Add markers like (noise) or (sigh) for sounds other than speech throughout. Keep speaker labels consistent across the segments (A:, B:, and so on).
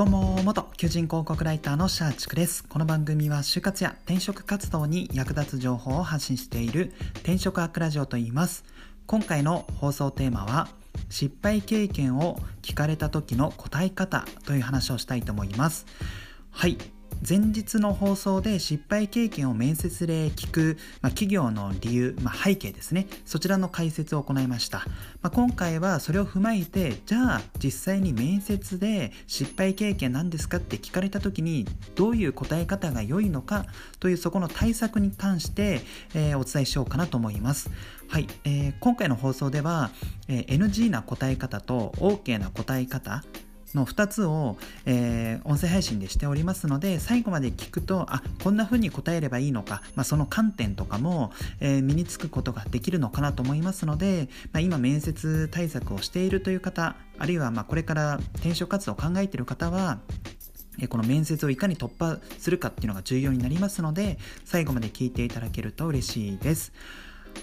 A: どうも元求人広告ライターのシャーチクです。この番組は就活や転職活動に役立つ情報を発信している転職アクラジオと言います。今回の放送テーマは失敗経験を聞かれた時の答え方という話をしたいと思います。はい。前日の放送で失敗経験を面接で聞く、まあ、企業の理由、まあ、背景ですね。そちらの解説を行いました、まあ、今回はそれを踏まえてじゃあ実際に面接で失敗経験なんですかって聞かれた時にどういう答え方が良いのかというそこの対策に関して、えー、お伝えしようかなと思います。はい、えー、今回の放送では、えー、NG な答え方と OK な答え方の2つを、えー、音声配信でしておりますので最後まで聞くとあこんな風に答えればいいのか、まあ、その観点とかも、えー、身につくことができるのかなと思いますので、まあ、今面接対策をしているという方あるいはまこれから転職活動を考えている方はこの面接をいかに突破するかっていうのが重要になりますので最後まで聞いていただけると嬉しいです。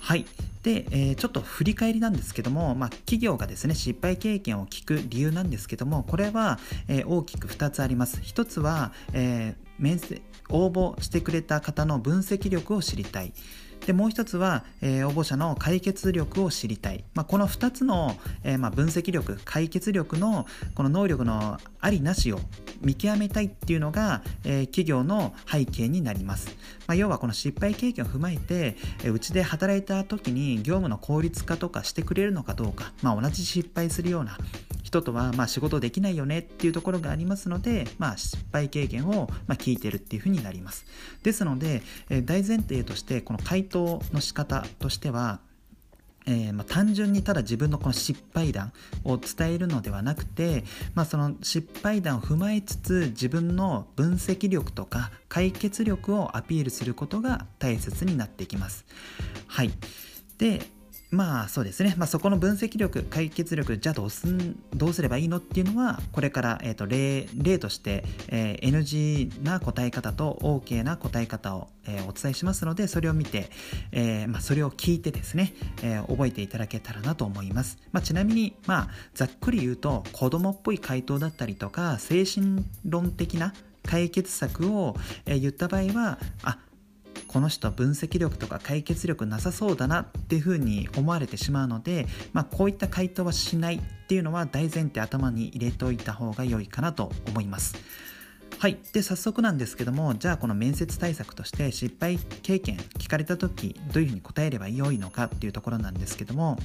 A: はい。で、えー、ちょっと振り返りなんですけども、まあ、企業がですね、失敗経験を聞く理由なんですけども、これは、えー、大きく2つあります。1つは、えー、面接、応募してくれた方の分析力を知りたい。でもう一つは、えー、応募者の解決力を知りたい、まあ、この2つの、えー、まあ、分析力解決力のこの能力のありなしを見極めたいっていうのが、えー、企業の背景になります、まあ、要はこの失敗経験を踏まえてうち、で働いた時に業務の効率化とかしてくれるのかどうか、ま、同じ失敗するような人とはまあ仕事できないよねっていうところがありますので、まあ、失敗経験をま聞いてるっていうふうになります。ですので、え大前提としてこの回答の仕方としてはえー、まあ、単純にただ自分のこの失敗談を伝えるのではなくて、まあ、その失敗談を踏まえつつ自分の分析力とか解決力をアピールすることが大切になってきます。はい。で、まあそうですね、まあ、そこの分析力、解決力、じゃあどうすんどうすればいいのっていうのは、これから、えーと、例例として、えー、NG な答え方と OK な答え方を、えー、お伝えしますので、それを見て、えーまあ、それを聞いてですね、えー、覚えていただけたらなと思います。まあ、ちなみに、まあ、ざっくり言うと、子供っぽい回答だったりとか、精神論的な解決策を、え、言った場合は、あこの人分析力とか解決力なさそうだなっていうふうに思われてしまうので、まあ、こういった回答はしないっていうのは大前提頭に入れておいた方が良いかなと思います。はい。で、早速なんですけども、じゃあこの面接対策として失敗経験聞かれた時どういうふうに答えれば良いのかっていうところなんですけども、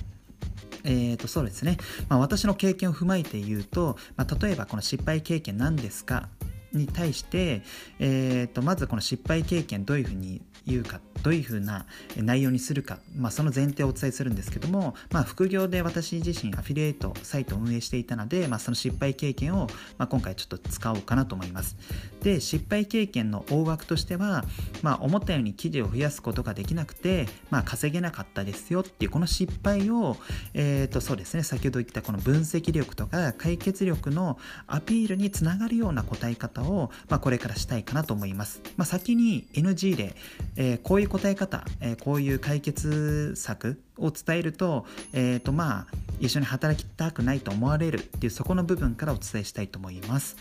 A: えー、とそうですね、まあ、私の経験を踏まえて言うと、まあ、例えばこの失敗経験何ですかに対して、えー、とまずこの失敗経験どういうふうに言うかどういうふうな内容にするか、まあ、その前提をお伝えするんですけども、まあ、副業で私自身アフィリエイトサイトを運営していたので、まあ、その失敗経験を、まあ、今回ちょっと使おうかなと思います。で失敗経験の大枠としては、まあ、思ったように記事を増やすことができなくて、まあ、稼げなかったですよっていうこの失敗を、えー、とそうですね先ほど言ったこの分析力とか解決力のアピールにつながるような答え方を、まあ、これからしたいかなと思います、まあ、先に NG で、えー、こういう答え方、えー、こういう解決策を伝えると,、えーとまあ、一緒に働きたくないと思われるっていうそこの部分からお伝えしたいと思います。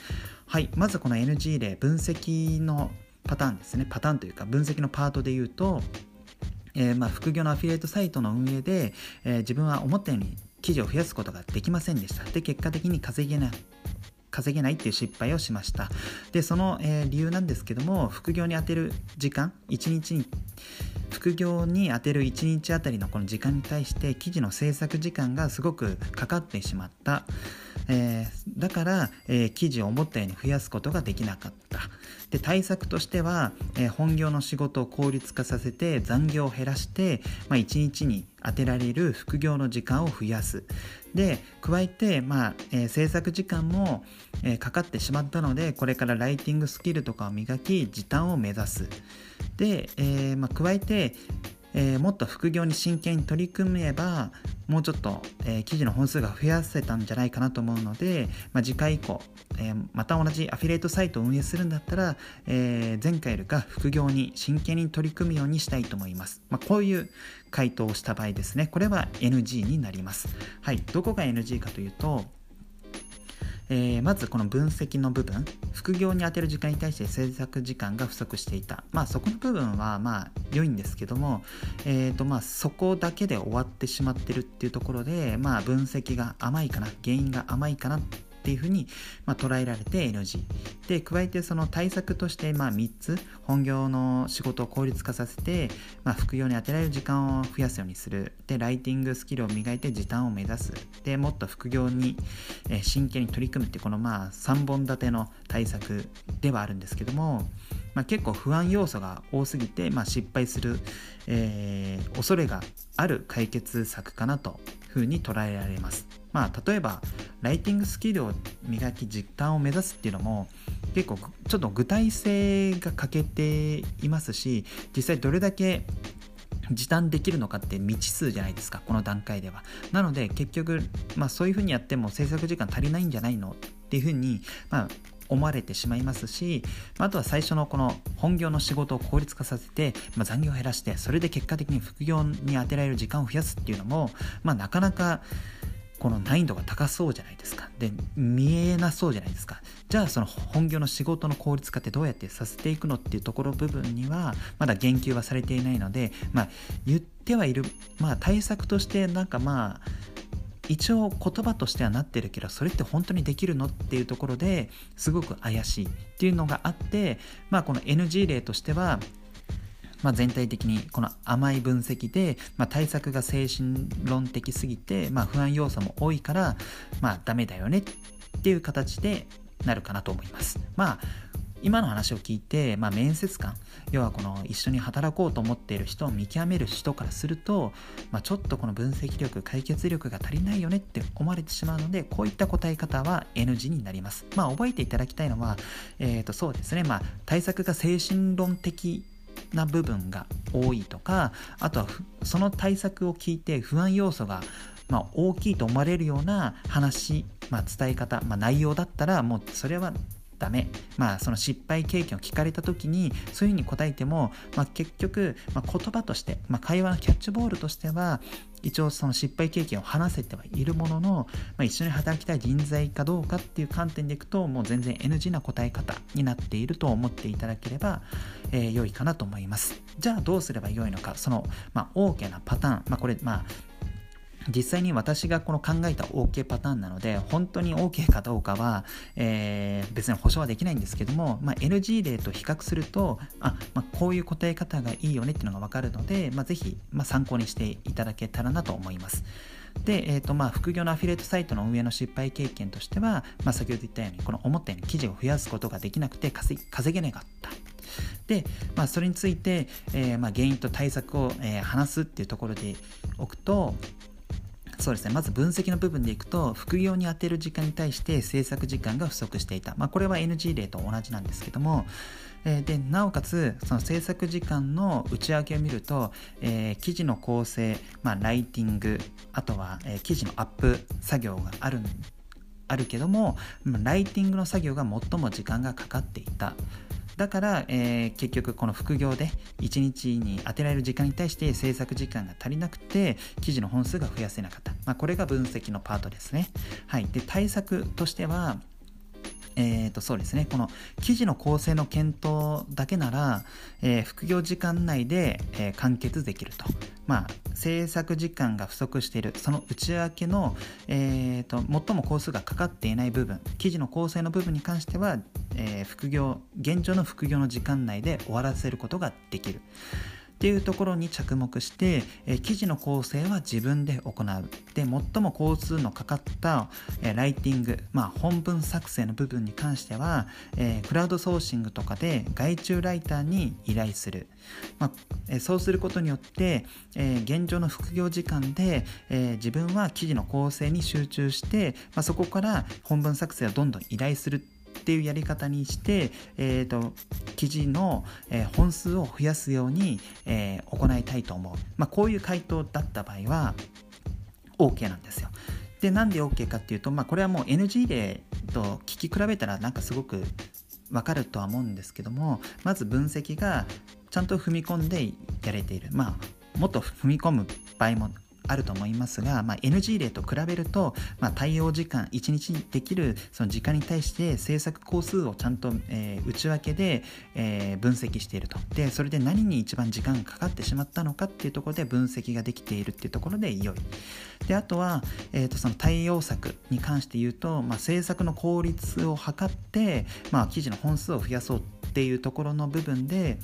A: はい、まずこの NG 例分析のパターンですね。パターンというか分析のパートで言うと、えー、まあ副業のアフィリエイトサイトの運営で、えー、自分は思ったように記事を増やすことができませんでした。で結果的に稼げない稼げないっていう失敗をしました。でその、えー、理由なんですけども副業に充てる時間1日に副業に充てる1日あたりのこの時間に対して記事の制作時間がすごくかかってしまった、えー、だから、えー、記事を思ったように増やすことができなかった。で対策としては、え、本業の仕事を効率化させて残業を減らして、まあ、1日に当てられる副業の時間を増やす。で加えて、まあえー、制作時間も、えー、かかってしまったのでこれからライティングスキルとかを磨き時短を目指す。で、えーまあ、加えて、えー、もっと副業に真剣に取り組めばもうちょっと、えー、記事の本数が増やせたんじゃないかなと思うので、まあ、次回以降、えー、また同じアフィリエイトサイトを運営するんだったら、え、前回よりか副業に真剣に取り組むようにしたいと思います。まあ、こういう回答をした場合ですね、これは NG になります。はい、どこが NG かというと、えー、まずこの分析の部分副業に充てる時間に対して制作時間が不足していた。まあそこの部分はまあ良いんですけども、えーとまあ、そこだけで終わってしまってるっていうところで、まあ、分析が甘いかな原因が甘いかなってっていうふうに、まあ、捉えられて NG で加えてその対策としてまあ3つ本業の仕事を効率化させて、まあ、副業に充てられる時間を増やすようにする。でライティングスキルを磨いて時短を目指す。でもっと副業に、え真剣に取り組むってこのまあ3本立ての対策ではあるんですけども、まあ、結構不安要素が多すぎて、まあ、失敗する、えー、恐れがある解決策かなとふうに捉えられます。まあ、例えばライティングスキルを磨き実感を目指すっていうのも結構ちょっと具体性が欠けていますし実際どれだけ時短できるのかって未知数じゃないですかこの段階ではなので結局、まあ、そういうふうにやっても制作時間足りないんじゃないのっていうふうに、まあ、思われてしまいますしあとは最初のこの本業の仕事を効率化させて、まあ、残業を減らしてそれで結果的に副業に充てられる時間を増やすっていうのも、まあ、なかなかこの難易度が高そうじゃないですか。で、見えなそうじゃないですか。じゃあその本業の仕事の効率化ってどうやってさせていくのっていうところ部分にはまだ言及はされていないので、まあ言ってはいる、まあ対策としてなんかまあ一応言葉としてはなってるけどそれって本当にできるのっていうところですごく怪しいっていうのがあってまあこの NG 例としてはまあ、全体的にこの甘い分析で、まあ、対策が精神論的すぎて、まあ、不安要素も多いから、まあ、ダメだよねっていう形でなるかなと思います。まあ今の話を聞いて、まあ、面接官要はこの一緒に働こうと思っている人を見極める人からすると、まあ、ちょっとこの分析力解決力が足りないよねって思われてしまうのでこういった答え方は NG になります。まあ覚えていただきたいのは、えー、とそうですね。まあ対策が精神論的な部分が多いとかあとはその対策を聞いて不安要素がま、大きいと思われるような話、まあ、伝え方、まあ、内容だったらもうそれはダメまあその失敗経験を聞かれた時にそういうふうに答えても、まあ、結局、まあ、言葉として、まあ、会話のキャッチボールとしては一応その失敗経験を話せてはいるものの、まあ、一緒に働きたい人材かどうかっていう観点でいくともう全然 NG な答え方になっていると思っていただければ、えー、良いかなと思います。じゃあどうすれば良いのかその、まあ、OK なパターン、まあ、これまあ実際に私がこの考えた OK パターンなので本当に OK かどうかは、えー、別に保証はできないんですけども、まあ、NG 例と比較するとあ、まあ、こういう答え方がいいよねっていうのが分かるので、まあ、ぜひ、まあ、参考にしていただけたらなと思います。で、えーとまあ、副業のアフィリエイトサイトの運営の失敗経験としては、まあ、先ほど言ったようにこの思ったように記事を増やすことができなくて稼げなかったで、まあ、それについて、えーまあ、原因と対策を、えー、話すっていうところでおくとそうですね。まず分析の部分でいくと副業に充てる時間に対して制作時間が不足していた、まあ、これは NG 例と同じなんですけども、え、でなおかつその制作時間の内訳を見ると、えー、記事の構成、まあ、ライティングあとは、えー、記事のアップ作業があるあるけどもライティングの作業が最も時間がかかっていた。だから、えー、結局この副業で1日に当てられる時間に対して制作時間が足りなくて記事の本数が増やせなかった、まあ、これが分析のパートですね、はい、で対策としてはえー、とそうですねこの記事の構成の検討だけなら、えー、副業時間内で、えー、完結できると。まあ、制作時間が不足しているその内訳の、えーと、最も工数がかかっていない部分記事の構成の部分に関しては、えー、副業現状の副業の時間内で終わらせることができる。っていうところに着目して、え記事の構成は自分で行う。で、最も工数のかかった、えライティング、まあ、本文作成の部分に関しては、えクラウドソーシングとかで外注ライターに依頼する。まあ、えそうすることによって、え現状の副業時間で、え自分は記事の構成に集中して、まあ、そこから本文作成をどんどん依頼するっていうやり方にして、えーと、記事の、えー、本数を増やすように、えー、行いたいと思う、まあ、こういう回答だった場合は OK なんですよ。でなんで OK かっていうと、まあ、これはもう NG 例と聞き比べたらなんかすごくわかるとは思うんですけどもまず分析がちゃんと踏み込んでやれている。まあもっと踏み込む場合もあると思いますが、まあ、NG 例と比べると、まあ、対応時間1日にできるその時間に対して制作工数をちゃんと、えー、内訳で、えー、分析していると。でそれで何に一番時間がかかってしまったのかっていうところで分析ができているっていうところで良い。であとは、えーと、その対応策に関して言うと、まあ、制作の効率を図って、まあ、記事の本数を増やそうっていうところの部分で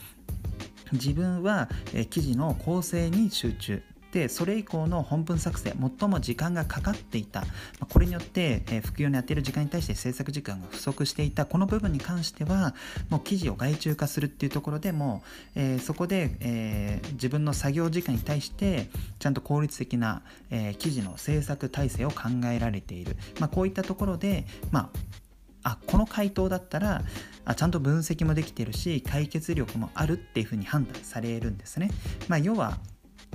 A: 自分は、え記事の構成に集中。でそれ以降の本文作成最も時間がかかっていた。これによって、えー、普及に充てる時間に対して制作時間が不足していた。この部分に関してはもう記事を外注化するっていうところでも、え、そこで、え、自分の作業時間に対してちゃんと効率的な、え記事の制作体制を考えられている、ま、こういったところで、まあ、あこの回答だったらあちゃんと分析もできてるし解決力もあるっていうふうに判断されるんですね。まあ、要は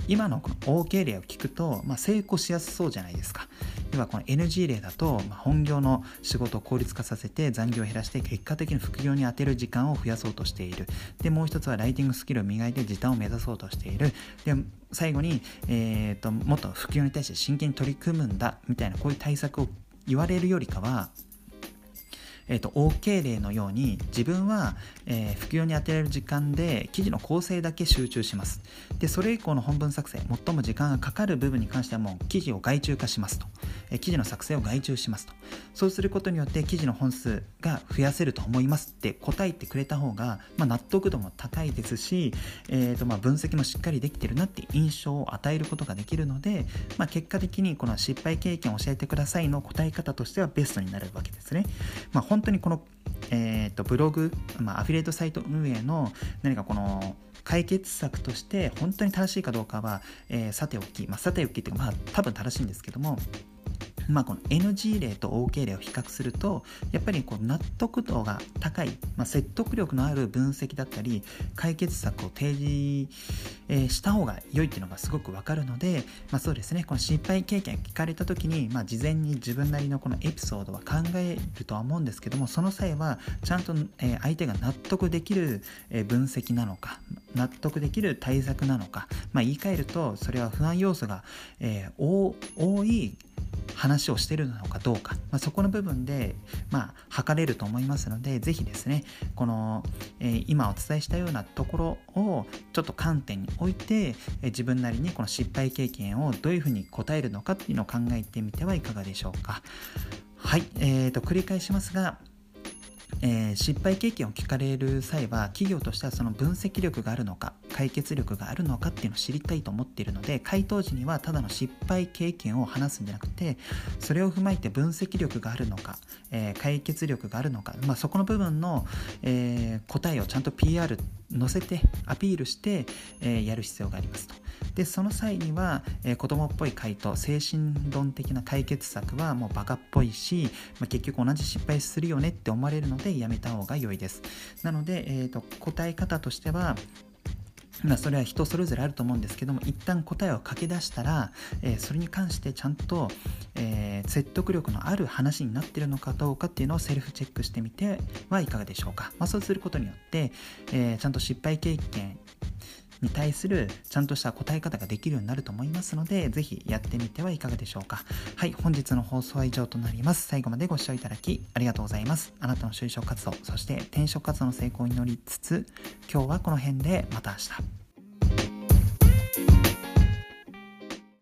A: 今のこの OK 例を聞くと、まあ、成功しやすそうじゃないですか。要はこの NG 例だと、まあ、本業の仕事を効率化させて残業を減らして結果的に副業に充てる時間を増やそうとしている。で、もう一つはライティングスキルを磨いて時短を目指そうとしている。で、最後に、えーと、もっと副業に対して真剣に取り組むんだみたいなこういう対策を言われるよりかは、えーと、OK 例のように自分は、えー、副業に充てられる時間で記事の構成だけ集中します。でそれ以降の本文作成最も時間がかかる部分に関してはもう記事を外注化しますと、えー、記事の作成を外注しますと。そうすることによって記事の本数が増やせると思います。って答えてくれた方が、まあ、納得度も高いですし、えーとまあ、分析もしっかりできてるなって印象を与えることができるので、まあ、結果的にこの失敗経験を教えてくださいの答え方としてはベストになるわけですね、まあ、本当にこの、えーと、ブログ、まあ、アフィリエイトサイト運営の何かこの解決策として本当に正しいかどうかは、えー、さておき、まあ、さておきっていうかまあ多分正しいんですけどもまあ、この NG 例と OK 例を比較するとやっぱりこう納得度が高い、まあ、説得力のある分析だったり解決策を提示、え、した方が良いっていうのがすごくわかるので、まあ、そうですねこの失敗経験聞かれた時に、まあ、事前に自分なりのこのエピソードは考えるとは思うんですけどもその際はちゃんと、え、相手が納得できる、え分析なのか納得できる対策なのか、まあ、言い換えるとそれは不安要素が、え、多い話をしてるのかどうか、まあ、そこの部分で、まあ、測れると思いますので、ぜひですね、この、えー、今お伝えしたようなところをちょっと観点に置いて、えー、自分なりにこの失敗経験をどういうふうに答えるのかっていうのを考えてみてはいかがでしょうか。はい、えーと、繰り返しますが、えー、失敗経験を聞かれる際は企業としてはその分析力があるのか解決力があるのかっていうのを知りたいと思っているので回答時にはただの失敗経験を話すんじゃなくてそれを踏まえて分析力があるのか、えー、解決力があるのか、まあ、そこの部分の、えー、答えをちゃんと PR 載せてアピールして、えー、やる必要がありますと。でその際には、えー、子供っぽい回答精神論的な解決策はもうバカっぽいし、まあ、結局同じ失敗するよねって思われるのでやめた方が良いですなので、えーと、答え方としては (laughs) まあ、それは人それぞれあると思うんですけども一旦答えを書き出したら、えー、それに関してちゃんと、えー、説得力のある話になってるのかどうかっていうのをセルフチェックしてみてはいかがでしょうか、まあ、そうすることによって、えー、ちゃんと失敗経験に対するちゃんとした答え方ができるようになると思いますので、ぜひやってみてはいかがでしょうか。はい、本日の放送は以上となります。最後までご視聴いただきありがとうございます。あなたの就職活動、そして転職活動の成功を祈りつつ、今日はこの辺でまた明日。